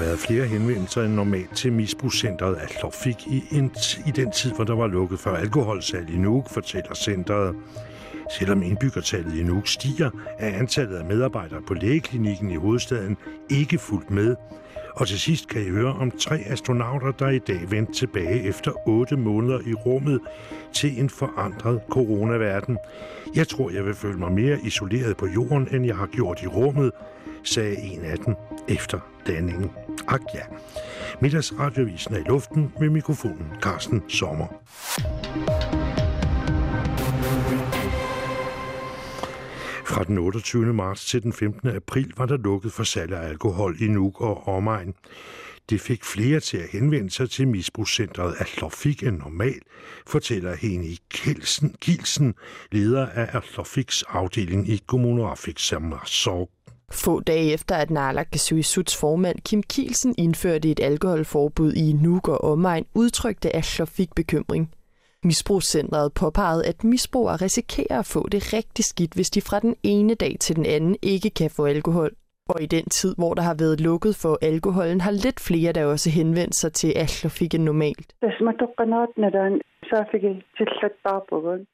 været flere henvendelser end normalt til misbrugscentret Atlofik i, en, i den tid, hvor der var lukket for alkoholsalg i Nuuk, fortæller centret. Selvom indbyggertallet i Nuuk stiger, er antallet af medarbejdere på lægeklinikken i hovedstaden ikke fuldt med. Og til sidst kan I høre om tre astronauter, der i dag vendte tilbage efter otte måneder i rummet til en forandret coronaverden. Jeg tror, jeg vil føle mig mere isoleret på jorden, end jeg har gjort i rummet, sagde en af dem efter landingen. Ak ja. Middagsradiovisen er i luften med mikrofonen Carsten Sommer. Fra den 28. marts til den 15. april var der lukket for salg af alkohol i Nuuk og omegn. Det fik flere til at henvende sig til misbrugscentret Atlofik end normalt, fortæller Heni Kielsen, Kielsen leder af Atlofiks afdeling i Kommunerafik Samarsorg. Få dage efter, at Naalakkersuisuts formand Kim Kielsen indførte et alkoholforbud i Nuuk og omegn, udtrykte Atlofik bekymring. Misbrugscentret påpegede, at misbrugere risikerer at få det rigtig skidt, hvis de fra den ene dag til den anden ikke kan få alkohol. Og i den tid, hvor der har været lukket for alkoholen, har lidt flere der også henvendt sig til Atlofik end normalt.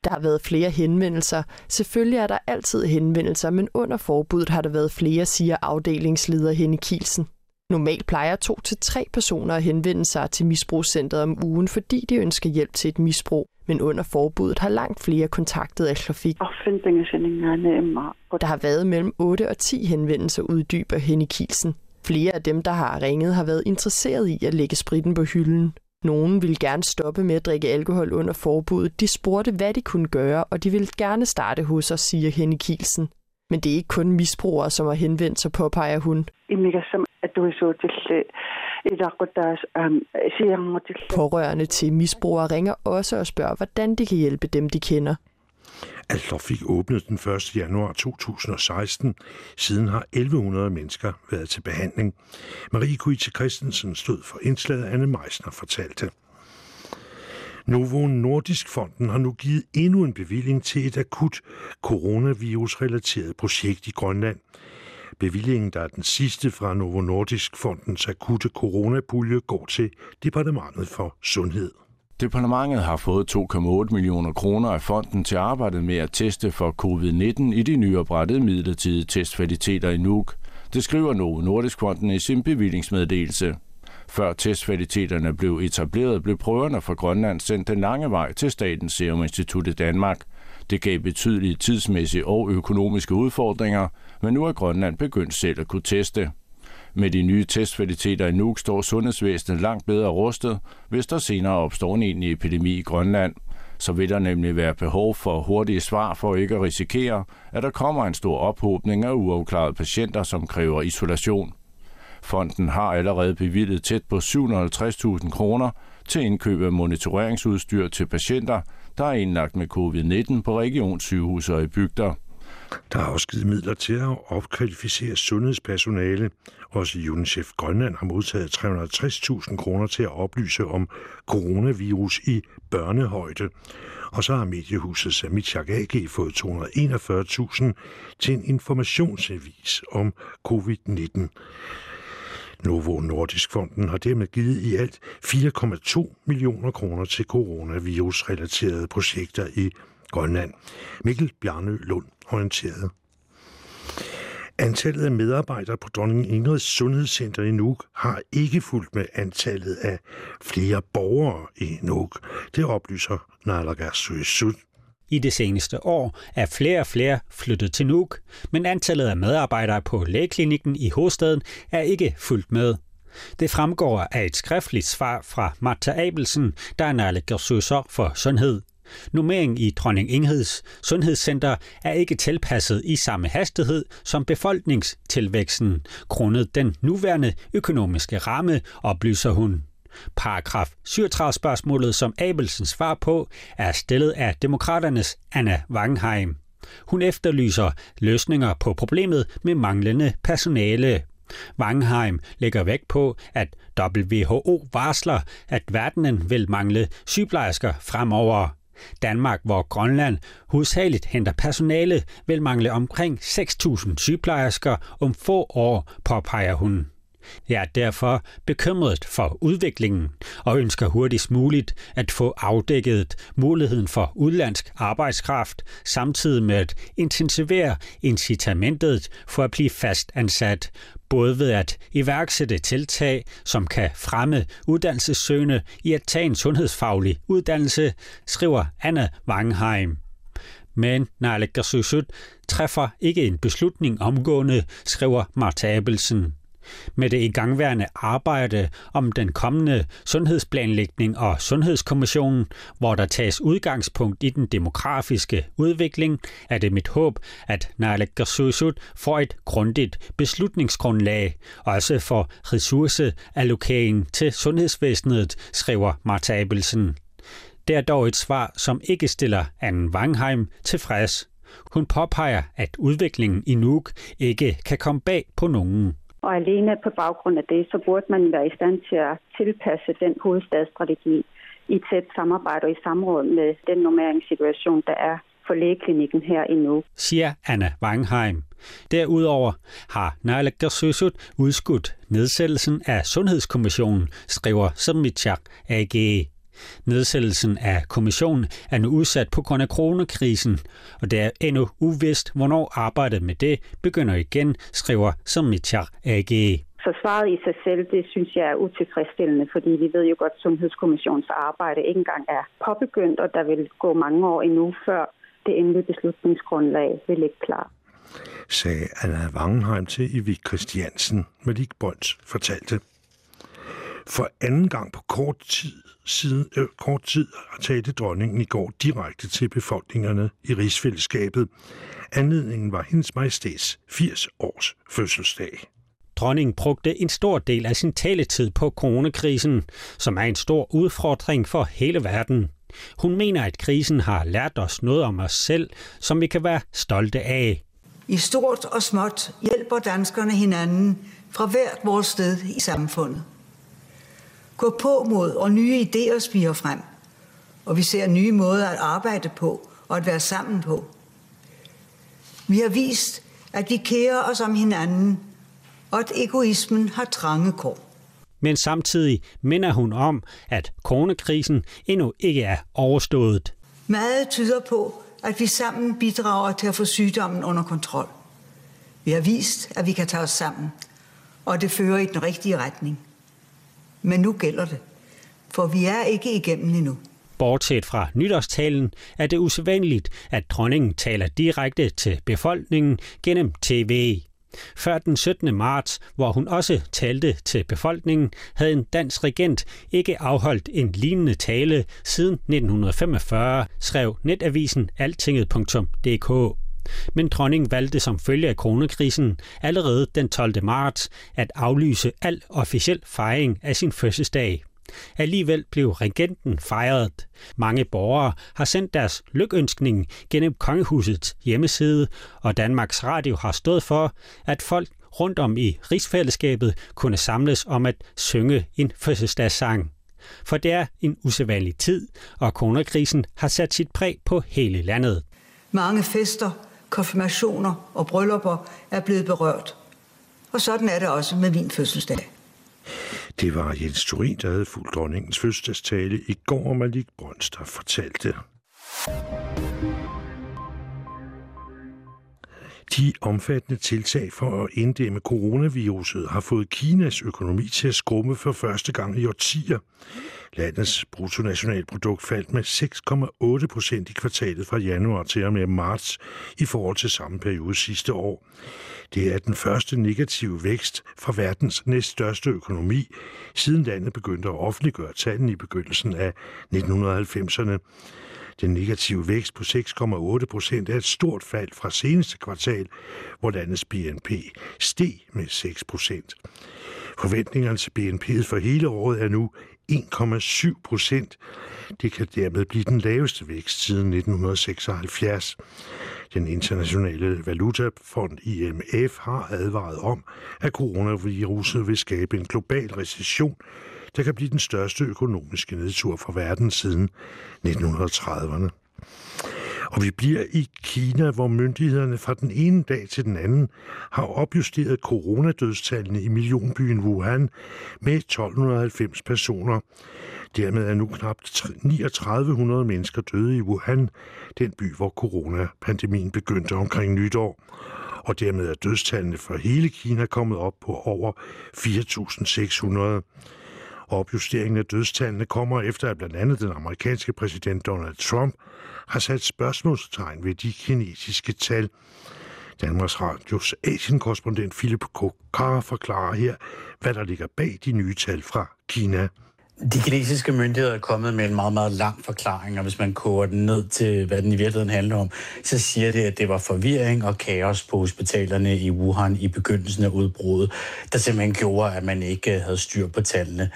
Der har været flere henvendelser. Selvfølgelig er der altid henvendelser, men under forbuddet har der været flere, siger afdelingsleder Henny Kielsen. Normalt plejer to til tre personer at henvende sig til misbrugscentret om ugen, fordi de ønsker hjælp til et misbrug. Men under forbuddet har langt flere kontaktet Atlofik. Der har været mellem 8 og 10 henvendelser, uddyber Henny Kielsen. Flere af dem, der har ringet, har været interesseret i at lægge spritten på hylden. Nogen ville gerne stoppe med at drikke alkohol under forbuddet. De spurgte, hvad de kunne gøre, og de ville gerne starte hos os, siger Henny Kielsen. Men det er ikke kun misbrugere, som har henvendt sig, påpeger hun. Pårørende til misbrugere ringer også og spørger, hvordan de kan hjælpe dem, de kender. Altor fik åbnet den 1. januar 2016. Siden har 1100 mennesker været til behandling. Marie Kuitse Christensen stod for indslaget, Anne Meisner fortalte. Novo Nordisk Fonden har nu givet endnu en bevilling til et akut coronavirus-relateret projekt i Grønland. Bevillingen, der er den sidste fra Novo Nordisk Fondens akutte coronapulje, går til Departementet for Sundhed. Departementet har fået 2,8 millioner kroner af fonden til arbejdet med at teste for covid-19 i de nyoprettede midlertidige testfaciliteter i Nuuk. Det skriver Novo Nordisk Fonden i sin bevillingsmeddelelse. Før testfaciliteterne blev etableret, blev prøverne fra Grønland sendt den lange vej til Statens Serum Institut i Danmark. Det gav betydelige tidsmæssige og økonomiske udfordringer, men nu er Grønland begyndt selv at kunne teste. Med de nye testfaciliteter i Nuuk står sundhedsvæsenet langt bedre rustet, hvis der senere opstår en egentlig epidemi i Grønland. Så vil der nemlig være behov for hurtige svar for ikke at risikere, at der kommer en stor ophobning af uafklarede patienter, som kræver isolation. Fonden har allerede bevilget tæt på 750.000 kroner til indkøb af monitoreringsudstyr til patienter, der er indlagt med covid-19 på regionssygehuse og i bygder. Der er også givet midler til at opkvalificere sundhedspersonale. Også UNICEF Grønland har modtaget 360.000 kroner til at oplyse om coronavirus i børnehøjde. Og så har mediehuset Samitjak AG fået 241.000 til en informationsavis om covid-19. Novo Nordisk Fonden har dermed givet i alt 4,2 millioner kroner til coronavirus-relaterede projekter i Grønland. Mikkel Bjarne Lund orienteret. Antallet af medarbejdere på dronning Ingrids sundhedscenter i Nuuk har ikke fulgt med antallet af flere borgere i Nuuk. Det oplyser Nalagasøsut i det seneste år er flere og flere flyttet til Nuuk, men antallet af medarbejdere på lægeklinikken i hovedstaden er ikke fulgt med. Det fremgår af et skriftligt svar fra Martha Abelsen, der er nærliggårdsøger for sundhed. Nummering i Dronning Ingheds sundhedscenter er ikke tilpasset i samme hastighed som befolkningstilvæksten, grundet den nuværende økonomiske ramme, oplyser hun. Paragraf 37 spørgsmålet, som Abelsen svar på, er stillet af demokraternes Anna Wangheim. Hun efterlyser løsninger på problemet med manglende personale. Wangheim lægger vægt på, at WHO varsler, at verdenen vil mangle sygeplejersker fremover. Danmark, hvor Grønland hovedsageligt henter personale, vil mangle omkring 6.000 sygeplejersker om få år, påpeger hun. Jeg er derfor bekymret for udviklingen og ønsker hurtigst muligt at få afdækket muligheden for udlandsk arbejdskraft, samtidig med at intensivere incitamentet for at blive fastansat, både ved at iværksætte tiltag, som kan fremme uddannelsessøgende i at tage en sundhedsfaglig uddannelse, skriver Anna Wangheim. Men Naalakkersuisut træffer ikke en beslutning omgående, skriver Martha Abelsen. Med det igangværende arbejde om den kommende sundhedsplanlægning og Sundhedskommissionen, hvor der tages udgangspunkt i den demografiske udvikling, er det mit håb, at Naalakkersuisut får et grundigt beslutningsgrundlag, også for ressourceallokering til sundhedsvæsenet, skriver Martha Abelsen. Det er dog et svar, som ikke stiller Anne Wangheim tilfreds. Hun påpeger, at udviklingen i Nuuk ikke kan komme bag på nogen. Og alene på baggrund af det, så burde man være i stand til at tilpasse den hovedstadsstrategi i tæt samarbejde og i samråd med den normeringssituation, der er for lægeklinikken her i Siger Anna Wangheim. Derudover har Naalakkersuisut udskudt nedsættelsen af Sundhedskommissionen, skriver Samitjak AG. Nedsættelsen af kommissionen er nu udsat på grund af coronakrisen, og det er endnu uvist, hvornår arbejdet med det begynder igen, skriver Samitar AG. Så svaret i sig selv, det synes jeg er utilfredsstillende, fordi vi ved jo godt, at Sundhedskommissionens arbejde ikke engang er påbegyndt, og der vil gå mange år endnu, før det endelige beslutningsgrundlag vil ligge klar sagde Anna Wangenheim til Ivik Christiansen, Malik Brøns fortalte. For anden gang på kort tid siden øh, kort tid talte dronningen i går direkte til befolkningerne i rigsfællesskabet. Anledningen var hendes majestæts 80 års fødselsdag. Dronningen brugte en stor del af sin taletid på coronakrisen, som er en stor udfordring for hele verden. Hun mener, at krisen har lært os noget om os selv, som vi kan være stolte af. I stort og småt hjælper danskerne hinanden fra hvert vores sted i samfundet gå på mod, og nye idéer spiger frem. Og vi ser nye måder at arbejde på og at være sammen på. Vi har vist, at vi kærer os om hinanden, og at egoismen har trange kår. Men samtidig minder hun om, at coronakrisen endnu ikke er overstået. Meget tyder på, at vi sammen bidrager til at få sygdommen under kontrol. Vi har vist, at vi kan tage os sammen, og det fører i den rigtige retning. Men nu gælder det, for vi er ikke igennem endnu. Bortset fra nytårstalen er det usædvanligt, at dronningen taler direkte til befolkningen gennem tv. Før den 17. marts, hvor hun også talte til befolkningen, havde en dansk regent ikke afholdt en lignende tale siden 1945, skrev netavisen altinget.dk. Men dronningen valgte som følge af coronakrisen allerede den 12. marts at aflyse al officiel fejring af sin fødselsdag. Alligevel blev regenten fejret. Mange borgere har sendt deres lykønskning gennem kongehusets hjemmeside, og Danmarks Radio har stået for, at folk rundt om i rigsfællesskabet kunne samles om at synge en fødselsdagssang. For det er en usædvanlig tid, og coronakrisen har sat sit præg på hele landet. Mange fester konfirmationer og bryllupper er blevet berørt. Og sådan er det også med min fødselsdag. Det var Jens Turin, der havde fuldt dronningens fødselsdagstale i går, og Malik Brøns, der fortalte. De omfattende tiltag for at inddæmme coronaviruset har fået Kinas økonomi til at skrumme for første gang i årtier. Landets bruttonationalprodukt faldt med 6,8 procent i kvartalet fra januar til og med marts i forhold til samme periode sidste år. Det er den første negative vækst fra verdens næststørste økonomi, siden landet begyndte at offentliggøre tallene i begyndelsen af 1990'erne. Den negative vækst på 6,8 procent er et stort fald fra seneste kvartal, hvor landets BNP steg med 6 procent. Forventningerne til BNP for hele året er nu 1,7 procent. Det kan dermed blive den laveste vækst siden 1976. Den internationale valutafond IMF har advaret om, at coronaviruset vil skabe en global recession, der kan blive den største økonomiske nedtur for verden siden 1930'erne. Og vi bliver i Kina, hvor myndighederne fra den ene dag til den anden har opjusteret coronadødstallene i millionbyen Wuhan med 1290 personer. Dermed er nu knap 3900 mennesker døde i Wuhan, den by, hvor coronapandemien begyndte omkring nytår. Og dermed er dødstallene for hele Kina kommet op på over 4.600. Opjusteringen af dødstallene kommer efter, at blandt andet den amerikanske præsident Donald Trump har sat spørgsmålstegn ved de kinesiske tal. Danmarks Radios Asien-korrespondent Philip Kokara forklarer her, hvad der ligger bag de nye tal fra Kina. De kinesiske myndigheder er kommet med en meget, meget lang forklaring, og hvis man koger den ned til, hvad den i virkeligheden handler om, så siger det, at det var forvirring og kaos på hospitalerne i Wuhan i begyndelsen af udbruddet, der simpelthen gjorde, at man ikke øh, havde styr på tallene.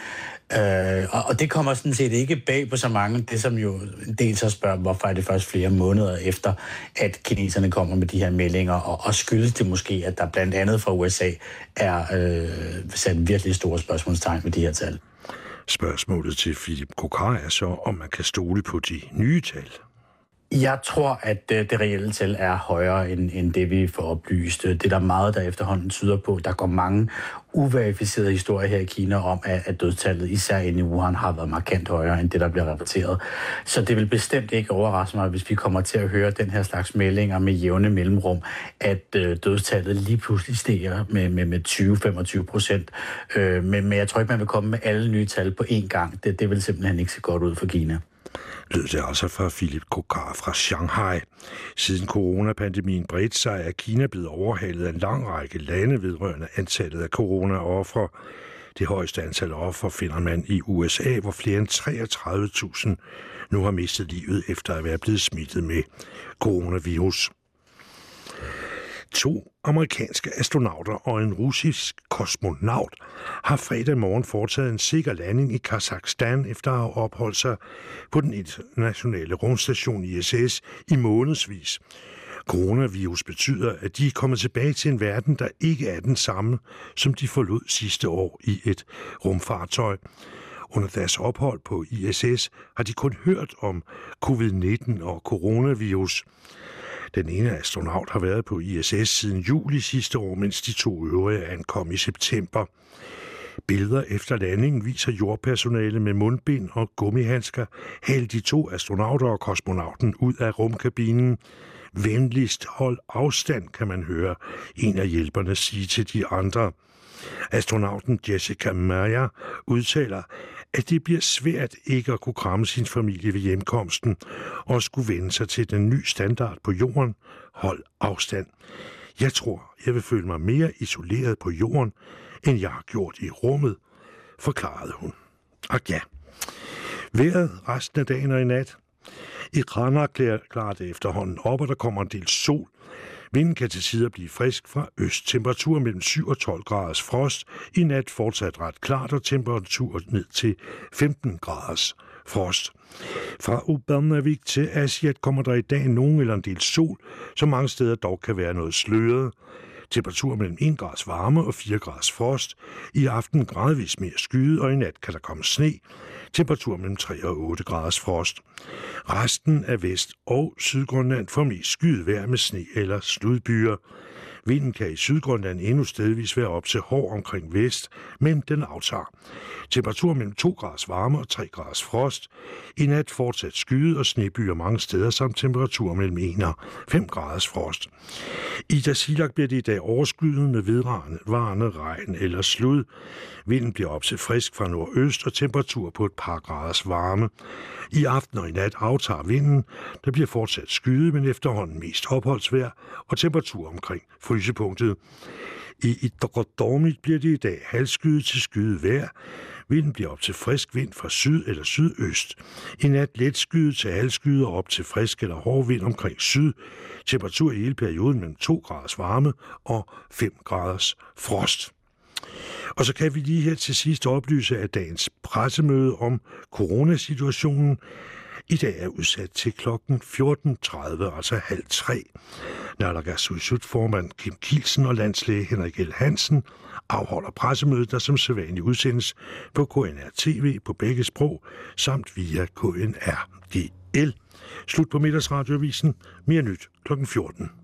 Øh, og, og det kommer sådan set ikke bag på så mange. Det som jo en del så spørger, hvorfor er det først flere måneder efter, at kineserne kommer med de her meldinger, og, og skyldes det måske, at der blandt andet fra USA er øh, sat virkelig store spørgsmålstegn med de her tal. Spørgsmålet til Philip Kokar er så, om man kan stole på de nye tal. Jeg tror, at øh, det reelle tal er højere end, end det, vi får oplyst. Det er der meget, der efterhånden tyder på. Der går mange uverificerede historier her i Kina om, at, at dødstallet, især inde i Wuhan, har været markant højere end det, der bliver rapporteret. Så det vil bestemt ikke overraske mig, hvis vi kommer til at høre den her slags meldinger med jævne mellemrum, at øh, dødstallet lige pludselig stiger med, med, med 20-25 procent. Øh, men, men jeg tror ikke, man vil komme med alle nye tal på én gang. Det, det vil simpelthen ikke se godt ud for Kina lød det altså fra Philip Kokar fra Shanghai. Siden coronapandemien bredte sig, er Kina blevet overhalet af en lang række lande vedrørende antallet af coronaoffer. Det højeste antal offer finder man i USA, hvor flere end 33.000 nu har mistet livet efter at være blevet smittet med coronavirus. To amerikanske astronauter og en russisk kosmonaut har fredag morgen foretaget en sikker landing i Kazakhstan efter at have opholdt sig på den internationale rumstation ISS i månedsvis. Coronavirus betyder, at de er kommet tilbage til en verden, der ikke er den samme, som de forlod sidste år i et rumfartøj. Under deres ophold på ISS har de kun hørt om covid-19 og coronavirus. Den ene astronaut har været på ISS siden juli sidste år, mens de to øvrige ankom i september. Billeder efter landingen viser jordpersonale med mundbind og gummihandsker hælde de to astronauter og kosmonauten ud af rumkabinen. Venligst hold afstand, kan man høre en af hjælperne sige til de andre. Astronauten Jessica Meyer udtaler, at det bliver svært ikke at kunne kramme sin familie ved hjemkomsten og skulle vende sig til den nye standard på jorden. Hold afstand. Jeg tror, jeg vil føle mig mere isoleret på jorden, end jeg har gjort i rummet, forklarede hun. Og ja, vejret resten af dagen og i nat. I Rana klarer det efterhånden op, og der kommer en del sol, Vinden kan til tider blive frisk fra øst. Temperatur mellem 7 og 12 graders frost. I nat fortsat ret klart og temperatur ned til 15 graders frost. Fra Ubernavik til Asiat kommer der i dag nogen eller en del sol, som mange steder dog kan være noget sløret. Temperatur mellem 1 grads varme og 4 grads frost. I aften gradvist mere skyet, og i nat kan der komme sne. Temperatur mellem 3 og 8 graders frost. Resten af Vest- og Sydgrønland får mest skyet vejr med sne eller sludbyer. Vinden kan i Sydgrønland endnu stedvis være op til hård omkring vest, men den aftager. Temperatur mellem 2 graders varme og 3 graders frost. I nat fortsat skyet og snebyer mange steder, samt temperatur mellem 1 og 5 graders frost. I Dasilak bliver det i dag overskyet med vedvarende varende regn eller slud. Vinden bliver op til frisk fra nordøst og temperatur på et par graders varme. I aften og i nat aftager vinden. Der bliver fortsat skyde, men efterhånden mest opholdsvejr og temperatur omkring frysepunktet. I Idrodormit bliver det i dag halvskyet til skyet vejr. Vinden bliver op til frisk vind fra syd eller sydøst. I nat let skyet til halvskyet og op til frisk eller hård vind omkring syd. Temperatur i hele perioden mellem 2 graders varme og 5 graders frost. Og så kan vi lige her til sidst oplyse, at dagens pressemøde om coronasituationen i dag er udsat til kl. 14.30, altså halv tre. Naalakkersuisut formand Kim Kielsen og landslæge Henrik L. Hansen afholder pressemødet, der som sædvanligt udsendes på KNR TV på begge sprog, samt via KNR Slut på middagsradioavisen. Mere nyt kl. 14.